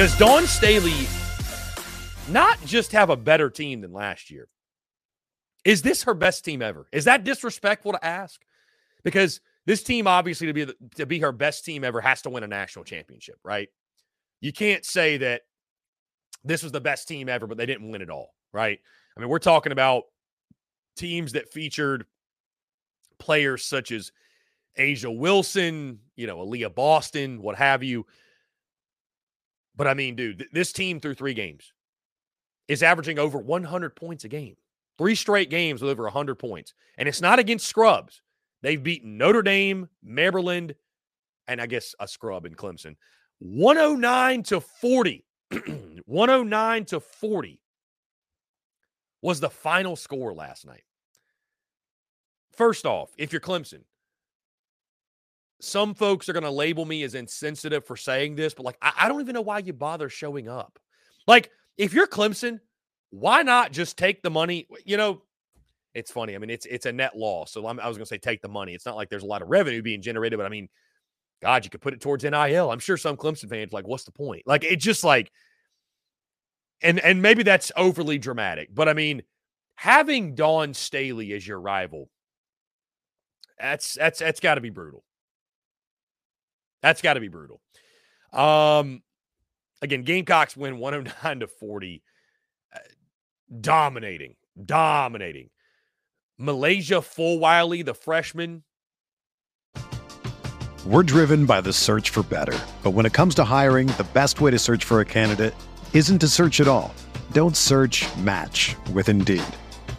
Does Dawn Staley not just have a better team than last year. Is this her best team ever? Is that disrespectful to ask? Because this team, obviously, to be the, to be her best team ever, has to win a national championship, right? You can't say that this was the best team ever, but they didn't win it all, right? I mean, we're talking about teams that featured players such as A'ja Wilson, you know, Aliyah Boston, what have you. But I mean, dude, th- this team through three games is averaging over 100 points a game. Three straight games with over 100 points. And it's not against scrubs. They've beaten Notre Dame, Maryland, and I guess a scrub in Clemson. 109 to 40. 109 to 40 was the final score last night. First off, if you're Clemson, some folks are going to label me as insensitive for saying this, but like, I, I, don't even know why you bother showing up. Like, if you're Clemson, why not just take the money? You know, it's funny. I mean, it's it's a net loss. So I'm, i was going to say take the money. It's not like there's a lot of revenue being generated, but I mean, God, you could put it towards NIL. I'm sure some Clemson fans like, what's the point? Like, it just like, and and maybe that's overly dramatic, but I mean, having Dawn Staley as your rival, that's that's that's got to be brutal. That's got to be brutal. Um, again, Gamecocks win 109 to 40, uh, dominating, dominating. Fulwiley, the freshman. We're driven by the search for better. But when it comes to hiring, the best way to search for a candidate isn't to search at all. Don't search match with Indeed.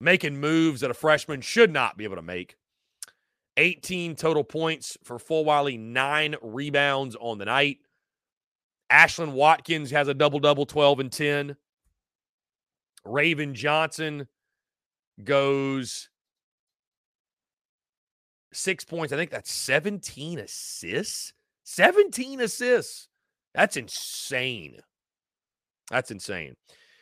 Making moves that a freshman should not be able to make. 18 total points for Fulwiley, nine rebounds on the night. Ashlyn Watkins has a double double, 12 and 10. Raven Johnson goes six points. I think that's 17 assists. 17 assists. That's insane. That's insane.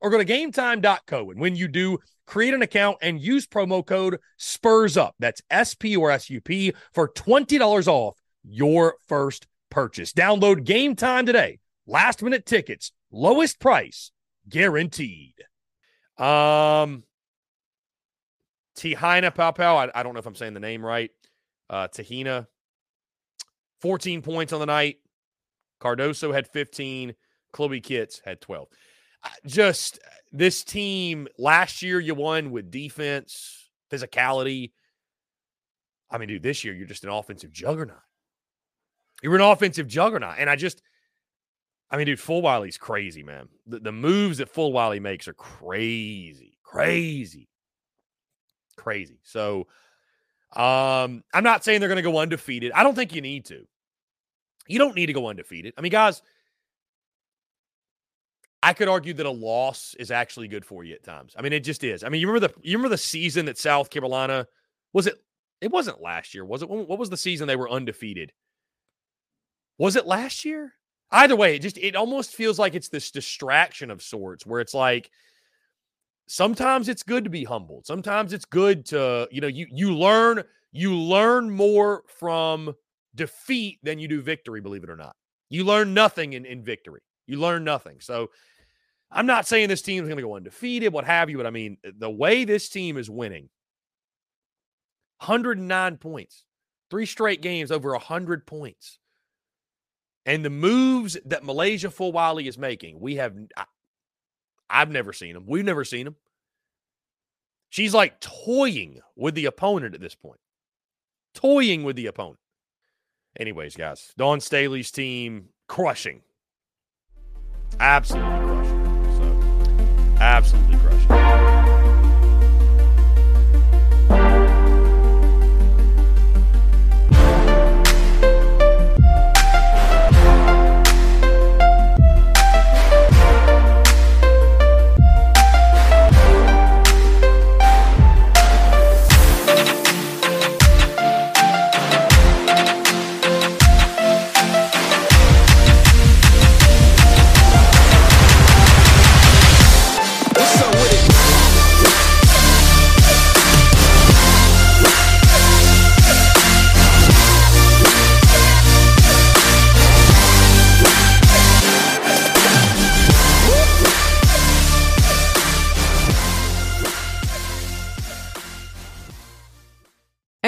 or go to gametime.co. And when you do, create an account and use promo code SPURS UP. That's S P or S U P for $20 off your first purchase. Download Game Time today. Last minute tickets, lowest price guaranteed. Um, Te-Hina Pau I, I don't know if I'm saying the name right. Uh, Tahina, 14 points on the night. Cardoso had 15. Chloe Kitts had 12. Just this team last year, you won with defense, physicality. I mean, dude, this year you're just an offensive juggernaut. You're an offensive juggernaut. And I just, I mean, dude, Fulwiley's crazy, man. The, the moves that Fulwiley makes are crazy, crazy crazy. So um, I'm not saying they're going to go undefeated. I don't think you need to. You don't need to go undefeated. I mean, guys, I could argue that a loss is actually good for you at times. I mean, it just is. I mean, you remember the you remember the season that South Carolina was it? It wasn't last year, was it? What was the season they were undefeated? Was it last year? Either way, it just it almost feels like it's this distraction of sorts where it's like sometimes it's good to be humbled. Sometimes it's good to, you know, you you learn you learn more from defeat than you do victory, believe it or not. You learn nothing in, in victory. You learn nothing. So I'm not saying this team is going to go undefeated, what have you, but I mean, the way this team is winning 109 points, three straight games over 100 points. And the moves that MiLaysia Fulwiley is making, we have, I've never seen him. We've never seen him. She's like toying with the opponent at this point. Toying with the opponent. Anyways, guys, Dawn Staley's team crushing. Absolutely crushing. So, absolutely crushing.